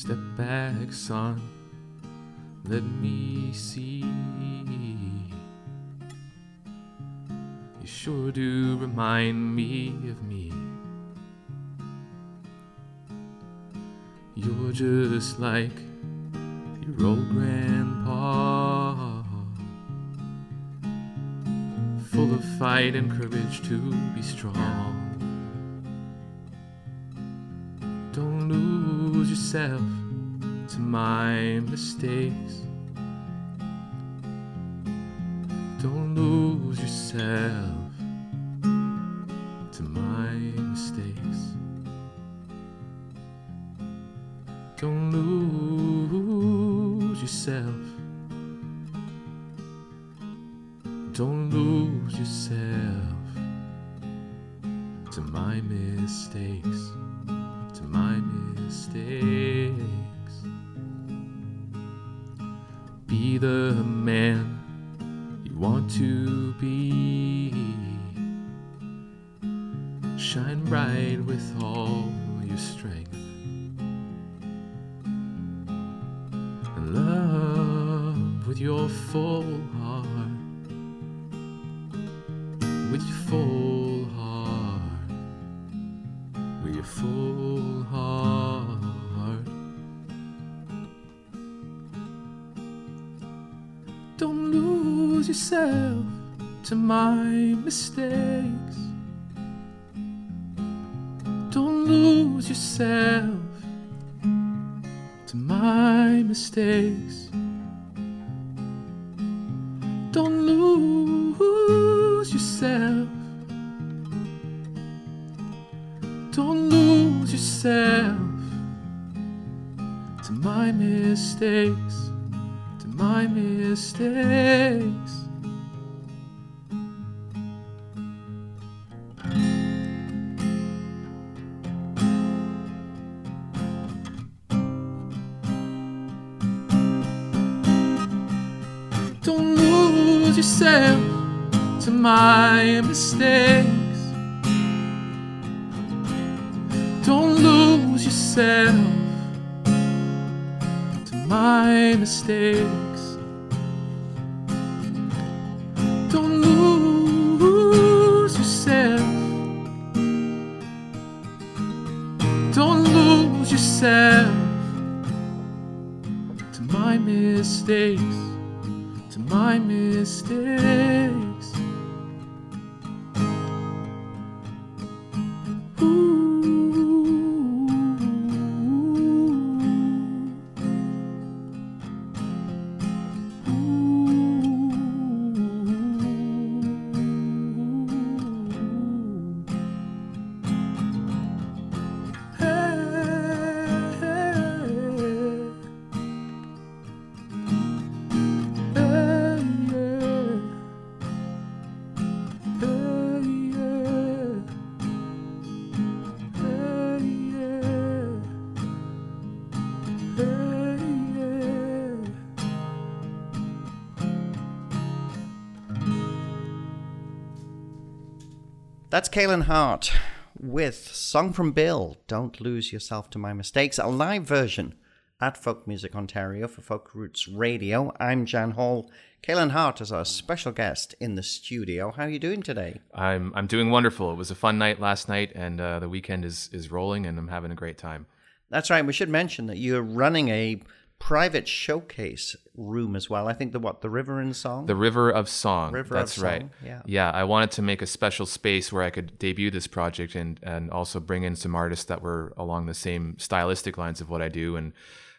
Step back, son. Let me see. You sure do remind me of me. You're just like your old grandpa. Full of fight and courage to be strong. Yourself to my mistakes. Don't lose yourself to my mistakes. Don't lose yourself. Don't lose yourself to my mistakes. To my mistakes. Be the man you want to be. Shine bright with all your strength. Don't lose yourself to my mistakes. To my mistakes. That's Kalen Hart with Song from Bill, Don't Lose Yourself to My Mistakes, a live version at Folk Music Ontario for Folk Roots Radio. I'm Jan Hall. Kalen Hart is our special guest in the studio. How are you doing today? I'm I'm doing wonderful. It was a fun night last night, and uh, the weekend is is rolling, and I'm having a great time. That's right. We should mention that you're running a private showcase room as well. I think the what the River in Song. The River of Song. River of That's right. Song, yeah. Yeah. I wanted to make a special space where I could debut this project and and also bring in some artists that were along the same stylistic lines of what I do. And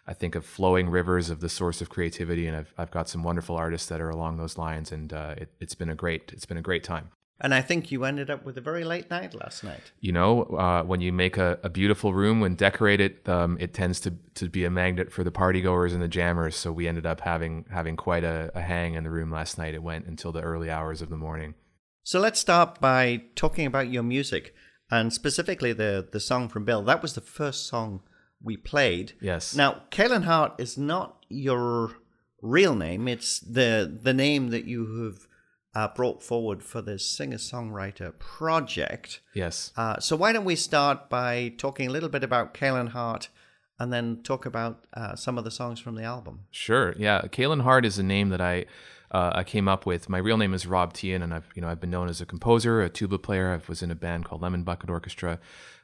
I think of flowing rivers of the source of creativity, and I've I've got some wonderful artists that are along those lines, and uh, it, it's been a great it's been a great time. And I think you ended up with a very late night last night. You know, uh, when you make a, a beautiful room and decorate it, um, it tends to, to be a magnet for the party goers and the jammers. So we ended up having having quite a, a hang in the room last night. It went until the early hours of the morning. So let's start by talking about your music and specifically the the song from Bill. That was the first song we played. Yes. Now, Kalen Hart is not your real name. It's the the name that you have uh, brought forward for this singer songwriter project. Yes. Uh, so why don't we start by talking a little bit about Kalen Hart and then talk about uh, some of the songs from the album. Sure. Yeah, Kalen Hart is a name that I uh, I came up with. My real name is Rob Teehan, and I've you know I've been known as a composer, a tuba player. I was in a band called Lemon Bucket Orchestra,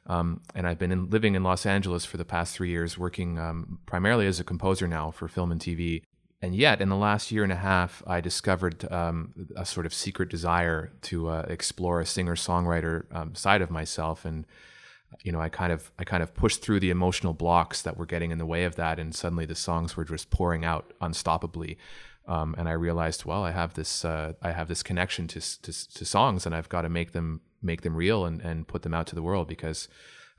um, and I've been in, living in Los Angeles for the past three years, working um, primarily as a composer now for film and TV. And yet, in the last year and a half, I discovered um, a sort of secret desire to uh, explore a singer-songwriter um, side of myself, and you know, I kind of I kind of pushed through the emotional blocks that were getting in the way of that, and suddenly the songs were just pouring out unstoppably. Um, and I realized, well, I have this uh, I have this connection to, to, to songs, and I've got to make them make them real and, and put them out to the world because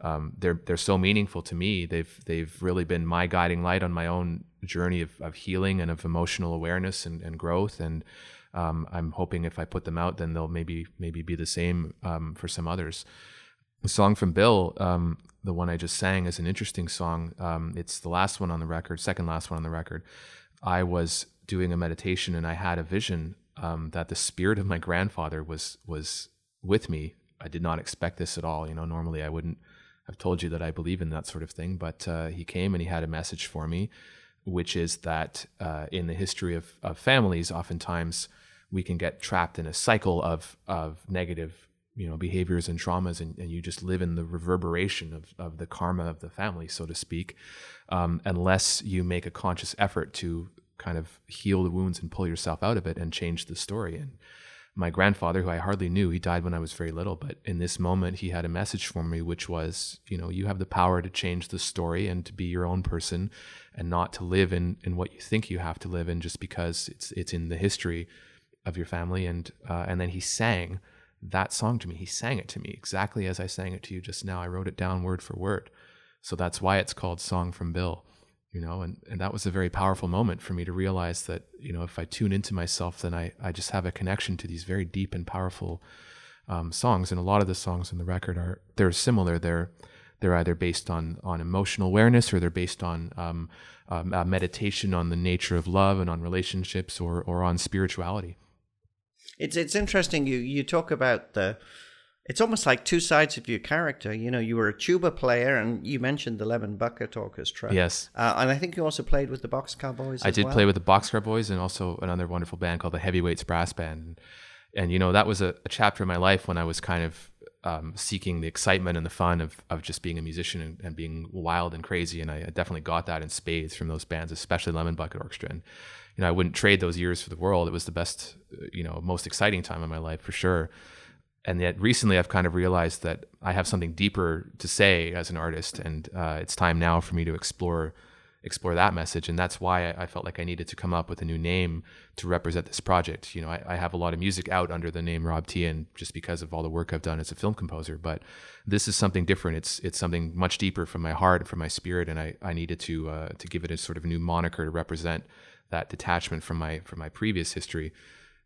um, they're they're so meaningful to me. They've they've really been my guiding light on my own journey of, of healing and of emotional awareness and, and growth. And um, I'm hoping if I put them out, then they'll maybe maybe be the same um, for some others. The song from Bill, um, the one I just sang, is an interesting song. Um, it's the last one on the record, second last one on the record. I was doing a meditation and I had a vision um, that the spirit of my grandfather was was with me. I did not expect this at all. You know, normally I wouldn't have told you that I believe in that sort of thing, but uh, he came and he had a message for me, which is that uh, in the history of, of families, oftentimes we can get trapped in a cycle of of negative you know behaviors and traumas and, and you just live in the reverberation of, of the karma of the family so to speak um, unless you make a conscious effort to kind of heal the wounds and pull yourself out of it and change the story. And my grandfather, who I hardly knew, he died when I was very little, but in this moment, he had a message for me, which was, you know, you have the power to change the story and to be your own person and not to live in, in what you think you have to live in just because it's, it's in the history of your family. And, uh, and then he sang that song to me. He sang it to me exactly as I sang it to you just now. I wrote it down word for word. So that's why it's called Song from Bill you know and, and that was a very powerful moment for me to realize that you know if i tune into myself then i, I just have a connection to these very deep and powerful um, songs. And a lot of the songs in the record are they're similar. They're they're either based on on emotional awareness or they're based on um, um, meditation on the nature of love and on relationships or or on spirituality. It's it's interesting you you talk about the it's almost like two sides of your character. You know, you were a tuba player, and you mentioned the Lemon Bucket Orchestra. Yes, uh, and I think you also played with the Boxcar Boys. I did well. play with the Boxcar Boys, and also another wonderful band called the Heavyweights Brass Band. And, and you know, that was a, a, chapter in my life when I was kind of um, seeking the excitement and the fun of of just being a musician and, and, being wild and crazy. And I definitely got that in spades from those bands, especially Lemon Bucket Orchestra. And you know, I wouldn't trade those years for the world. It was the best, you know, most exciting time of my life for sure and yet recently I've kind of realized that I have something deeper to say as an artist, and uh, it's time now for me to explore explore that message. And that's why I, felt like I needed to come up with a new name to represent this project. You know, I, I have a lot of music out under the name Rob Teehan just because of all the work I've done as a film composer. But this is something different. It's it's something much deeper from my heart and from my spirit, and I, I needed to uh, to give it a sort of new moniker to represent that detachment from my from my previous history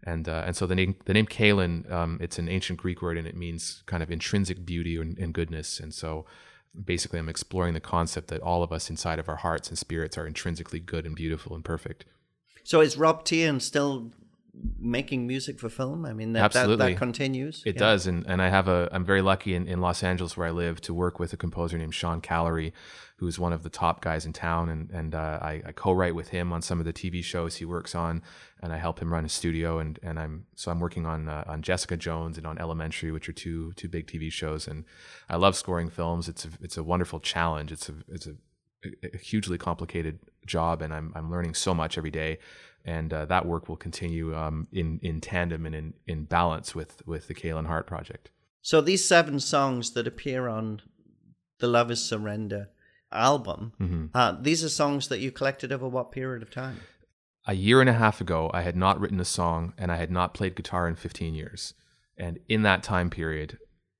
and uh, and so the name the name Kalen, um, it's an ancient Greek word and it means kind of intrinsic beauty and, and, goodness. And so basically, I'm exploring the concept that all of us inside of our hearts and spirits are intrinsically good and beautiful and perfect. So is Rob Teehan still making music for film? I mean, that, Absolutely. that, that continues. It yeah. does, and and I have a I'm very lucky in, in Los Angeles where I live to work with a composer named Sean Callery, who's one of the top guys in town, and and uh, I, I, co-write with him on some of the TV shows he works on, and I help him run his studio, and and I'm so I'm working on uh, on Jessica Jones and on Elementary, which are two two big TV shows, and I love scoring films. It's a it's a wonderful challenge. It's a it's a, a hugely complicated job, and I'm I'm learning so much every day, and uh, that work will continue um, in in tandem and in in balance with with the Kalen Hart project. So these seven songs that appear on the Love Is Surrender album. Mm-hmm. Uh, these are songs that you collected over what period of time? A year and a half ago, I had not written a song and I had not played guitar in 15 years. And in that time period,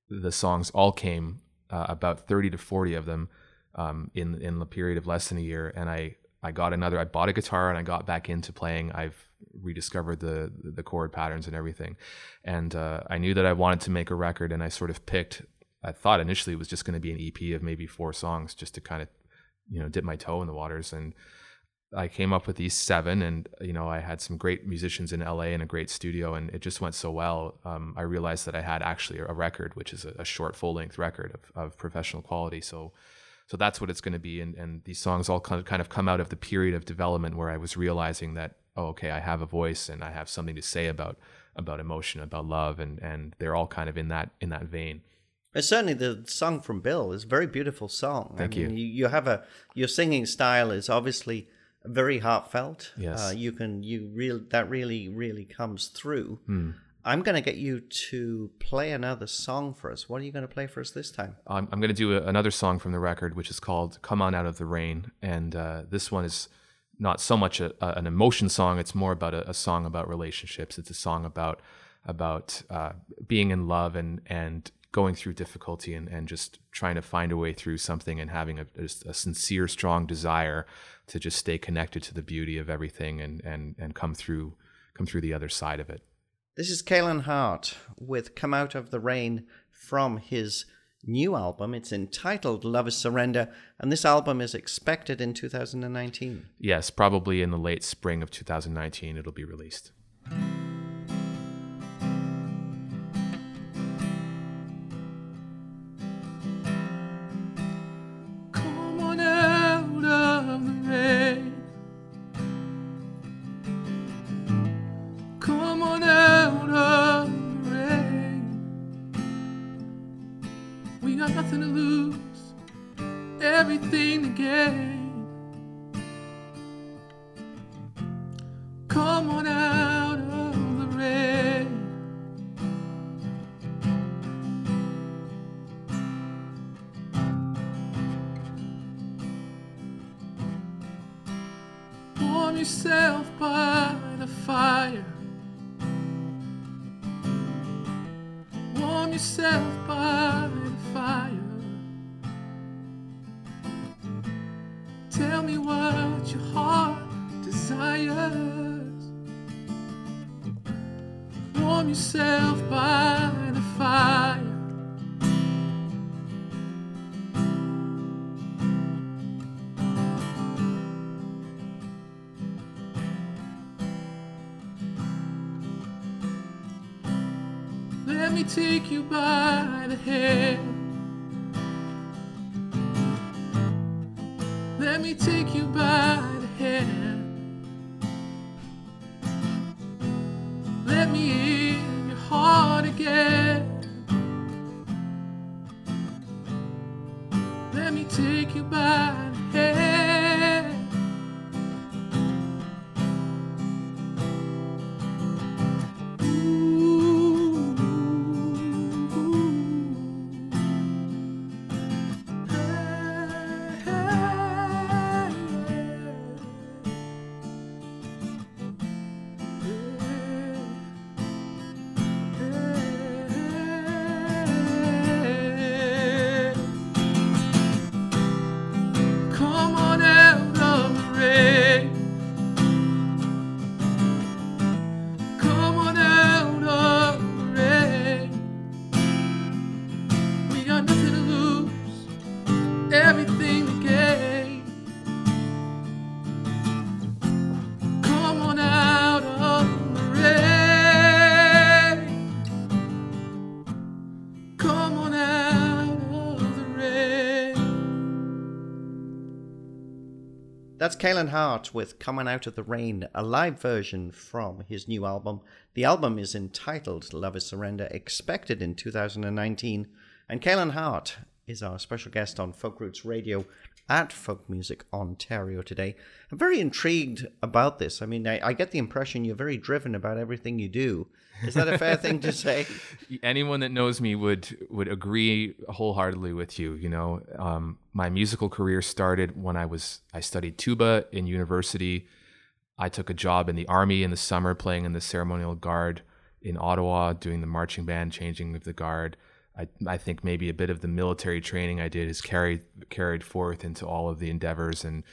the songs all came, uh, about 30 to 40 of them, um, in in the period of less than a year. And I I got another. I bought a guitar and I got back into playing. I've rediscovered the the chord patterns and everything, and uh, I knew that I wanted to make a record. And I sort of picked I thought initially it was just going to be an EP of maybe four songs just to kind of, you know, dip my toe in the waters. And I came up with these seven, and you know, I had some great musicians in LA and a great studio, and it just went so well. Um, I realized that I had actually a record, which is a, a short full length record of, of professional quality. So, so that's what it's going to be and, and these songs all kind of, kind of come out of the period of development where i was realizing that oh okay i have a voice and i have something to say about about emotion about love and and they're all kind of in that in that vein But certainly, the song from Bill is a very beautiful song. Thank I mean, you. you. Have a your singing style is obviously very heartfelt. Yes. uh, you can you real that really really comes through. Hmm. I'm going to get you to play another song for us. What are you going to play for us this time? I'm, I'm going to do a, another song from the record, which is called "Come On Out of the Rain," and uh, this one is not so much a, a, an emotion song; it's more about a, song about relationships. It's a song about about uh, being in love and and going through difficulty and, and just trying to find a way through something and having a, a, a sincere, strong desire to just stay connected to the beauty of everything and and and come through come through the other side of it. This is Kalen Hart with Come Out of the Rain from his new album. It's entitled Love is Surrender, and this album is expected in 2019. Yes, probably in the late spring of 2019, it'll be released. Yourself by the fire. Warm yourself by the fire. Tell me what your heart desires. Warm yourself by hand. Let me take you by the hand. Let me in your heart again. Let me take you by the hand. That's Kalen Hart with Coming Out of the Rain, a live version from his new album. The album is entitled Love is Surrender, expected in 2019. And Kalen Hart is our special guest on Folk Roots Radio at Folk Music Ontario today. I'm very intrigued about this. I mean, I, I get the impression you're very driven about everything you do. Is that a fair thing to say? anyone that knows me would would agree wholeheartedly with you. You know, um, my musical career started when I was I studied tuba in university. I took a job in the army in the summer, playing in the ceremonial guard in Ottawa, doing the marching band, changing of the guard. I, I think maybe a bit of the military training I did is carried carried forth into all of the endeavors and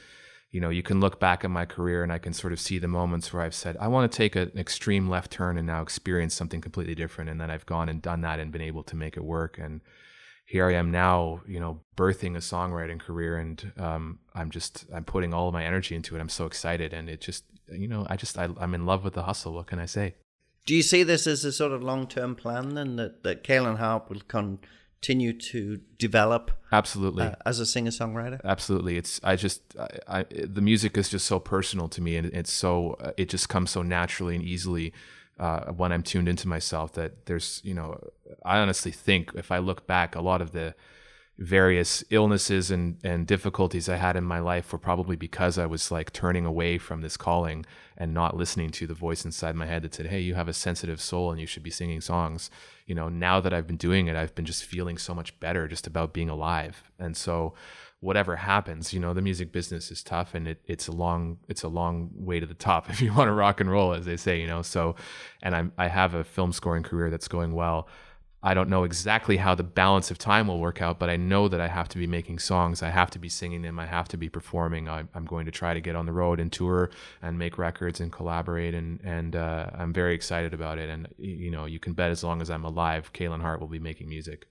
you know, you can look back at my career and I can sort of see the moments where I've said, I want to take a, an extreme left turn and now experience something completely different. And then I've gone and done that and been able to make it work. And here I am now, you know, birthing a songwriting career. And um, I'm just, I'm putting all of my energy into it. I'm so excited. And it just, you know, I just, I, I'm in love with the hustle. What can I say? Do you see this as a sort of long term plan then that, that Kalen Hart will continue to develop Absolutely. uh, as a singer songwriter? Absolutely. It's I just I, I the music is just so personal to me, and it's so it just comes so naturally and easily uh, when I'm tuned into myself. That there's you know I honestly think if I look back, a lot of the various illnesses and and difficulties I had in my life were probably because I was like turning away from this calling and not listening to the voice inside my head that said, "Hey, you have a sensitive soul and you should be singing songs." You know, now that I've been doing it, I've been just feeling so much better just about being alive. And so whatever happens, you know, the music business is tough and it, it's a long it's a long way to the top if you want to rock and roll as they say, you know. So and I'm I have a film scoring career that's going well. I don't know exactly how the balance of time will work out, but I know that I have to be making songs. I have to be singing them. I have to be performing. I, am going to try to get on the road and tour and make records and collaborate. And and uh, I'm very excited about it. And you know, you can bet as long as I'm alive, Kalen Hart will be making music.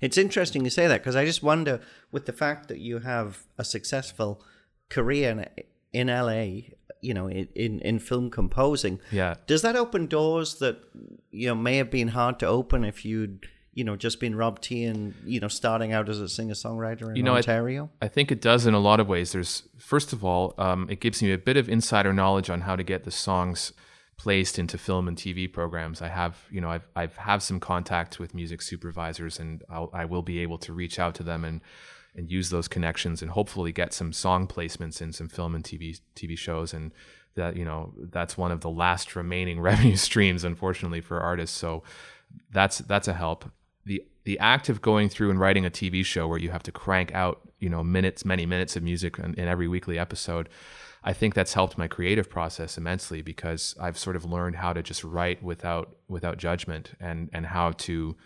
It's interesting you say that because I just wonder, with the fact that you have a successful career in LA, you know, in, in, film composing, Yeah. does that open doors that you know may have been hard to open if you'd you know just been Rob Teehan you know starting out as a singer songwriter in You know, I- Ontario? I think it does in a lot of ways. There's first of all, um, it gives me a bit of insider knowledge on how to get the songs placed into film and TV programs. I have, you know, I've I've have some contact with music supervisors, and I'll, I will be able to reach out to them and and use those connections and hopefully get some song placements in some film and TV TV shows. And that you know that's one of the last remaining revenue streams, unfortunately, for artists. So that's that's a help. The the act of going through and writing a TV show where you have to crank out you know minutes, many minutes of music in, in every weekly episode. I think that's helped my creative process immensely because I've sort of learned how to just write without without judgment and and how to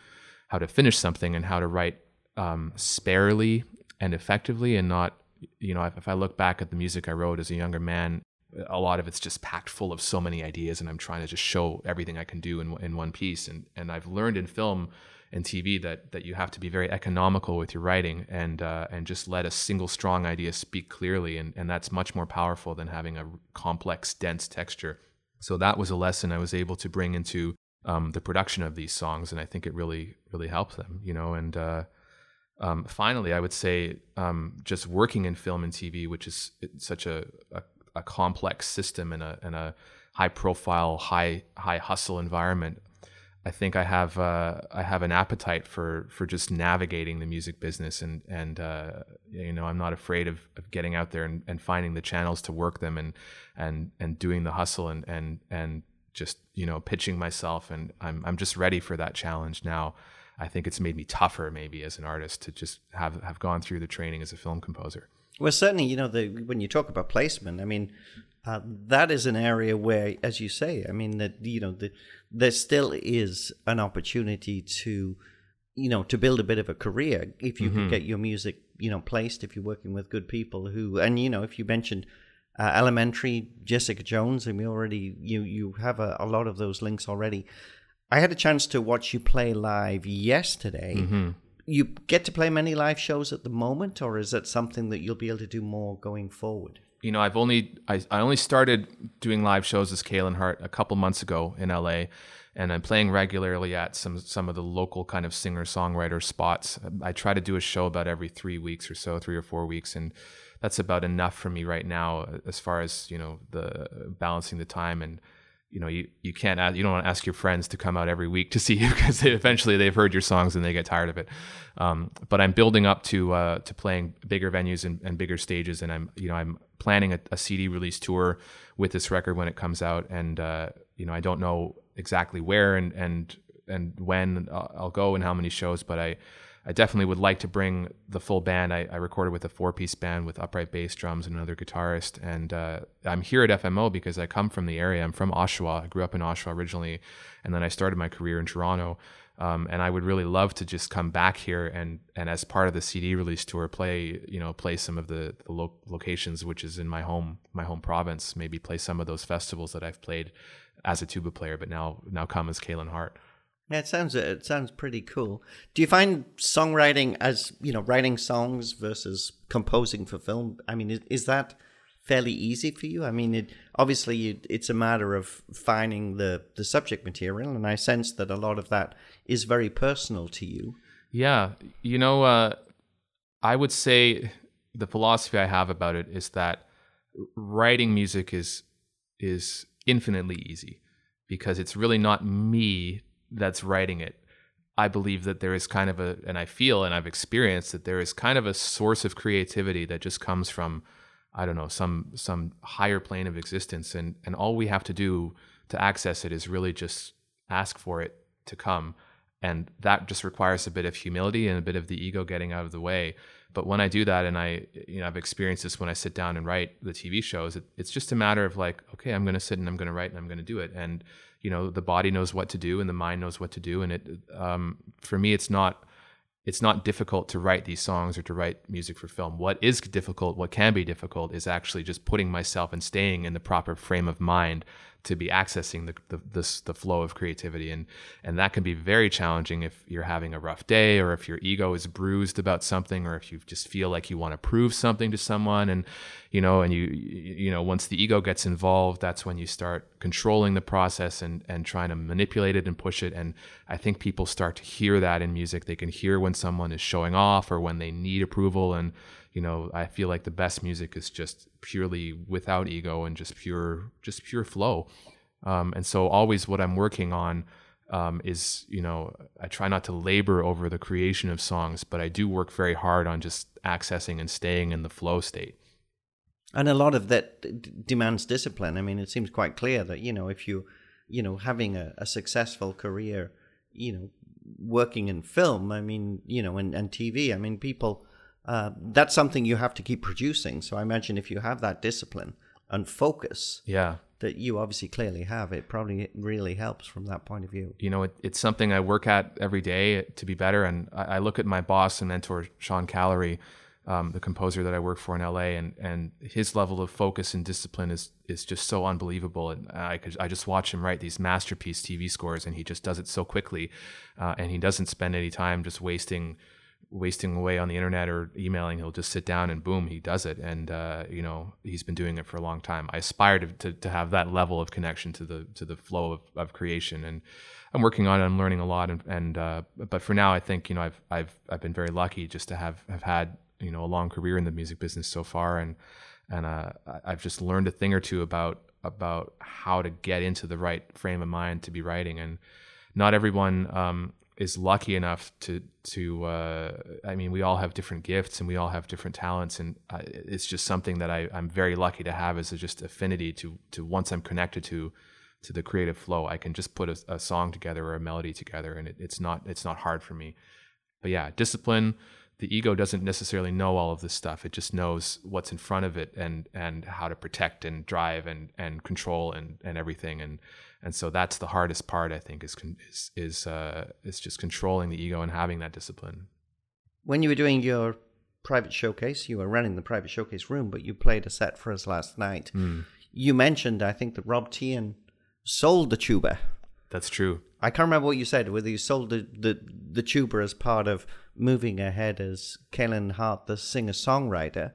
how to finish something and how to write um, sparely and effectively and not you know if, if I look back at the music I wrote as a younger man a lot of it's just packed full of so many ideas and I'm trying to just show everything I can do in, in one piece. And and I've learned in film and TV that that you have to be very economical with your writing and uh, and just let a single strong idea speak clearly. And and that's much more powerful than having a complex dense texture. So that was a lesson I was able to bring into um, the production of these songs. And I think it really really helped them you know and uh, um, finally, I would say um, just working in film and TV, which is such a, a, a complex system and a, and a high profile, high high hustle environment. I think I have uh, I have an appetite for for just navigating the music business and and uh, you know I'm not afraid of, of getting out there and, and finding the channels to work them and and and doing the hustle and and and just you know pitching myself and I'm I'm just ready for that challenge now. I think it's made me tougher maybe as an artist to just have have gone through the training as a film composer. Well, certainly, you know, the, when you talk about placement, I mean, uh, that is an area where, as you say, I mean, that you know, the, there still is an opportunity to, you know, to build a bit of a career if you can get your music, you know, placed. If you're working with good people who, and you know, if you mentioned uh, Elementary, Jessica Jones, and we already you you have a, a lot of those links already. I had a chance to watch you play live yesterday. Mm-hmm. You get to play many live shows at the moment, or is that something that you'll be able to do more going forward? you know, I've only I, I only started doing live shows as Kalen Hart a couple months ago in LA, and I'm playing regularly at some some of the local kind of singer songwriter spots. I try to do a show about every three weeks or so, three or four weeks, and that's about enough for me right now as far as you know the balancing the time and you know you, you can't ask, you don't want to ask your friends to come out every week to see you because they, eventually they've heard your songs and they get tired of it. Um, but i'm building up to uh, to playing bigger venues and, and bigger stages and i'm you know i'm planning a, a cd release tour with this record when it comes out and uh, you know i don't know exactly where and and and when I'll I'll go and how many shows but i I definitely would like to bring the full band. I, I recorded with a four piece band with upright bass drums and another guitarist. And uh, I'm here at FMO because I come from the area. I'm from Oshawa. I grew up in Oshawa originally. And then I started my career in Toronto. Um, and I would really love to just come back here and, and as part of the CD release tour, play you know play some of the, the lo- locations which is in my home my home province. Maybe play some of those festivals that I've played as a tuba player, but now now come as Kalen Hart. Yeah, it sounds it sounds pretty cool. Do you find songwriting as you know writing songs versus composing for film? I mean, is, is that fairly easy for you? I mean, it obviously you, it's a matter of finding the the subject material, and I sense that a lot of that is very personal to you. Yeah, you know, uh, I would say the philosophy I have about it is that writing music is is infinitely easy because it's really not me that's writing it. I believe that there is kind of a, and I feel and I've experienced that there is kind of a source of creativity that just comes from, I don't know, some some higher plane of existence, and and all we have to do to access it is really just ask for it to come, and that just requires a bit of humility and a bit of the ego getting out of the way. But when I do that, and I, you know, I've experienced this when I sit down and write the TV shows, it, it's just a matter of like, okay, I'm going to sit and I'm going to write and I'm going to do it, and you know the body knows what to do and the mind knows what to do. And it um, for me it's not it's not difficult to write these songs or to write music for film. What is difficult what can be difficult is actually just putting myself and staying in the proper frame of mind to be accessing the the, this, the flow of creativity. And and that can be very challenging if you're having a rough day or if your ego is bruised about something or if you just feel like you want to prove something to someone. And you know and you you know once the ego gets involved that's when you start controlling the process and and trying to manipulate it and push it. And I think people start to hear that in music. They can hear when someone is showing off or when they need approval. And you know i feel like the best music is just purely without ego and just pure just pure flow. Um, and so always what i'm working on um, is you know i try not to labor over the creation of songs but i do work very hard on just accessing and staying in the flow state. And a lot of that d- demands discipline. I mean it seems quite clear that you know if you you know having a, a successful career you know working in film i mean you know and, and tv i mean people uh, that's something you have to keep producing. So I imagine if you have that discipline and focus, yeah, that you obviously clearly have, it probably really helps from that point of view. You know, it, it's something I work at every day to be better. And I, I look at my boss and mentor, Sean Callery, um, the composer that I work for in LA, and and his level of focus and discipline is is just so unbelievable. And I could I just watch him write these masterpiece TV scores, and he just does it so quickly, uh, and he doesn't spend any time just wasting wasting away on the internet or emailing. He'll just sit down and boom, he does it. And uh, you know, he's been doing it for a long time. I aspire to, to, to have that level of connection to the to the flow of, of creation, and I'm working on it. I'm learning a lot, and, and uh, but for now, I think you know I've I've I've been very lucky just to have have had you know a long career in the music business so far, and and uh, I've just learned a thing or two about about how to get into the right frame of mind to be writing and not everyone um, is lucky enough to to uh, I mean we all have different gifts and we all have different talents. And uh, it's just something that I, I'm very lucky to have is a just affinity to to once I'm connected to to the creative flow I can just put a, a song together or a melody together and it, it's not it's not hard for me. But yeah discipline the ego doesn't necessarily know all of this stuff. It just knows what's in front of it and and how to protect and drive and and control and and everything. And and so that's the hardest part i think is is is uh, is just controlling the ego and having that discipline. When you were doing your private showcase you were running the private showcase room but you played a set for us last night. Mm. you mentioned i think that rob Teehan sold the tuba that's true. I can't remember what you said whether you sold the the, the tuba as part of moving ahead as Kalen Hart the singer songwriter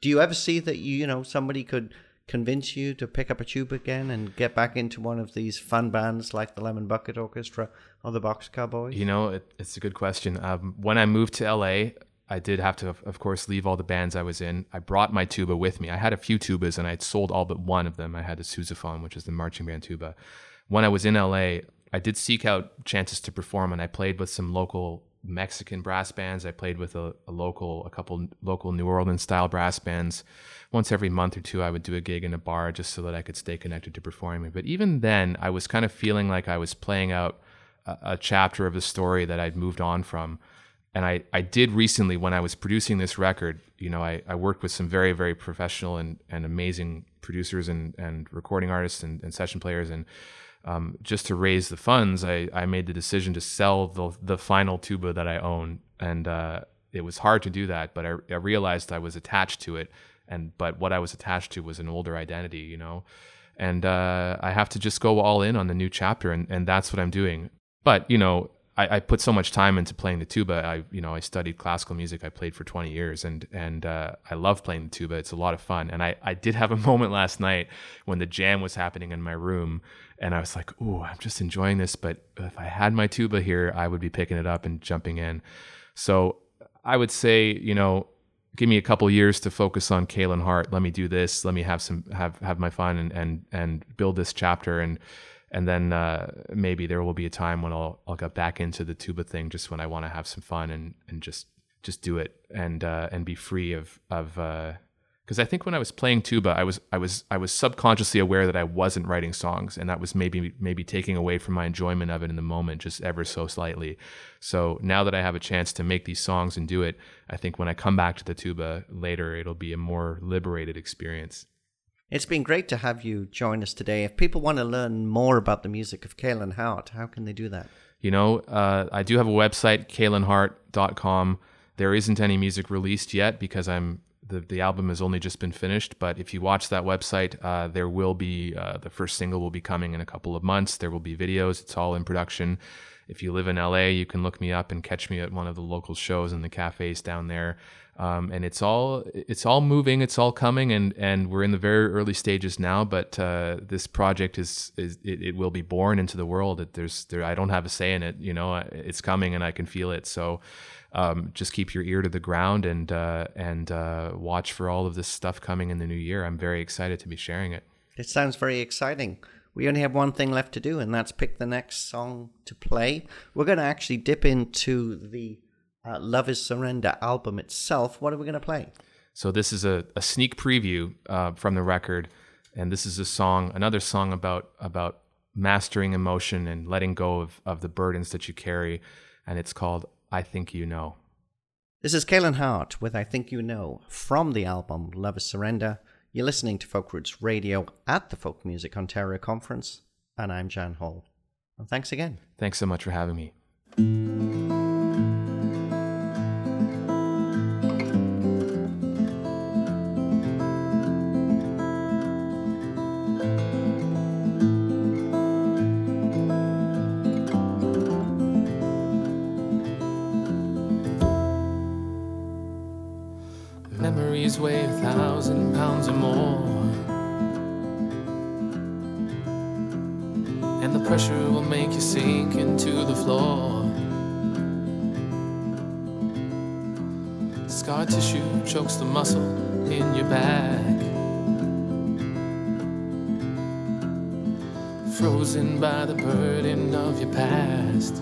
do you ever see that you you know somebody could convince you to pick up a tube again and get back into one of these fun bands like the Lemon Bucket Orchestra or the Boxcar Boys? You know, it, it's a good question. Um, when I moved to LA, I did have to, of course, leave all the bands I was in. I brought my tuba with me. I had a few tubas and I'd sold all but one of them. I had a sousaphone, which is the marching band tuba. When I was in LA, I did seek out chances to perform and I played with some local Mexican brass bands. I played with a, a, local, a couple local New Orleans style brass bands. Once every month or two, I would do a gig in a bar just so that I could stay connected to performing. But even then, I was kind of feeling like I was playing out a, a chapter of the story that I'd moved on from. And I, I did recently, when I was producing this record, you know, I, I worked with some very, very professional and, and amazing producers and, and recording artists and, and session players. And um, just to raise the funds, I, I made the decision to sell the, the final tuba that I own. And uh, it was hard to do that, but I, I, realized I was attached to it. And but what I was attached to was an older identity, you know. And uh, I have to just go all in on the new chapter, and, and that's what I'm doing. But you know, I, I, put so much time into playing the tuba. I, you know, I studied classical music. I played for 20 years, and and uh, I love playing the tuba. It's a lot of fun. And I, I did have a moment last night when the jam was happening in my room, and I was like, "Ooh, I'm just enjoying this." But if I had my tuba here, I would be picking it up and jumping in. So I would say, you know, give me a couple years to focus on Kalen Hart. Let me do this. Let me have some have have my fun and and and build this chapter and and then uh, maybe there will be a time when I'll I'll get back into the tuba thing just when I want to have some fun and and just just do it and uh, and be free of of uh, because I think when I was playing tuba, I was I was I was subconsciously aware that I wasn't writing songs, and that was maybe maybe taking away from my enjoyment of it in the moment, just ever so slightly. So now that I have a chance to make these songs and do it, I think when I come back to the tuba later, it'll be a more liberated experience. It's been great to have you join us today. If people want to learn more about the music of Kalen Hart, how can they do that? You know, uh, I do have a website, kalenhart.com. There isn't any music released yet because I'm the, the album has only just been finished, but if you watch that website, uh, there will be uh, the first single will be coming in a couple of months. There will be videos. It's all in production. If you live in LA, you can look me up and catch me at one of the local shows in the cafes down there. Um, and it's all it's all moving, it's all coming, and and we're in the very early stages now. But uh, this project is is it, it, will be born into the world. It, there's there I don't have a say in it. You know, it's coming, and I can feel it. So um, just keep your ear to the ground and uh, and uh, watch for all of this stuff coming in the new year. I'm very excited to be sharing it. It sounds very exciting. We only have one thing left to do, and that's pick the next song to play. We're going to actually dip into the uh, Love is Surrender album itself. What are we going to play? So, this is a, a sneak preview uh, from the record. And this is a song, another song about, about mastering emotion and letting go of, of the burdens that you carry. And it's called I Think You Know. This is Kalen Hart with I Think You Know from the album Love is Surrender. You're listening to Folk Roots Radio at the Folk Music Ontario Conference, and I'm Jan Hall. And thanks again. Thanks so much for having me. Muscle in your back. Frozen by the burden of your past.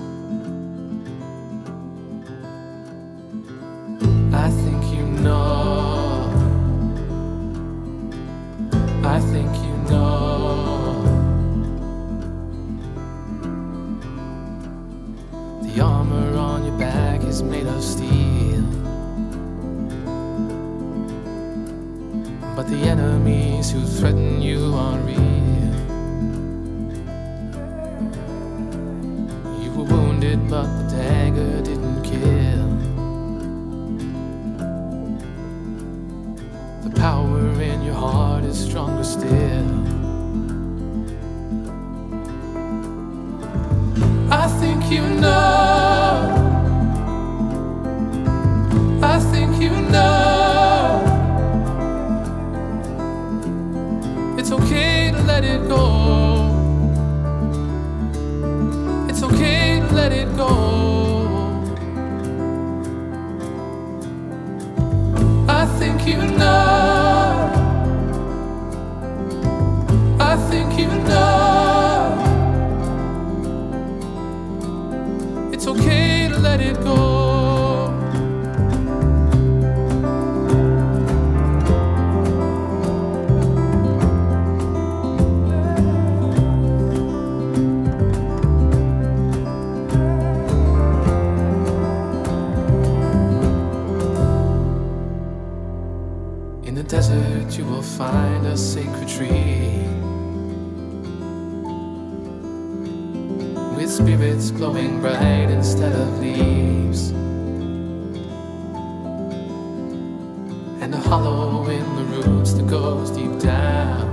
And a hollow in the roots that goes deep down.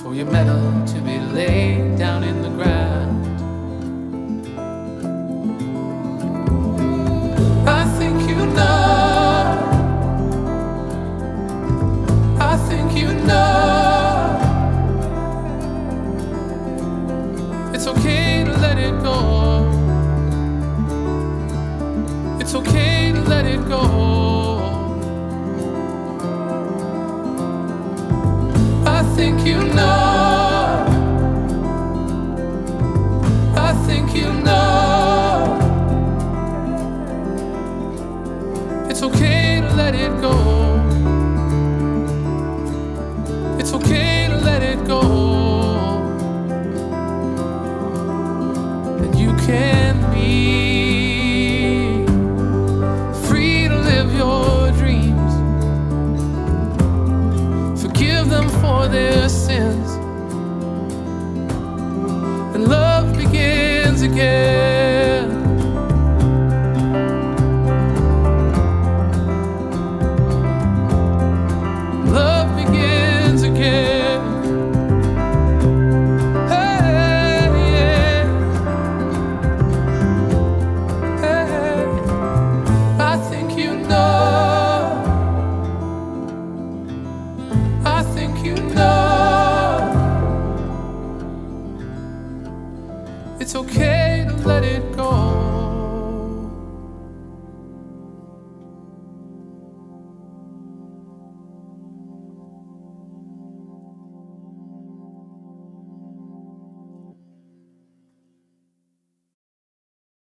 For your metal to be laid down in the ground.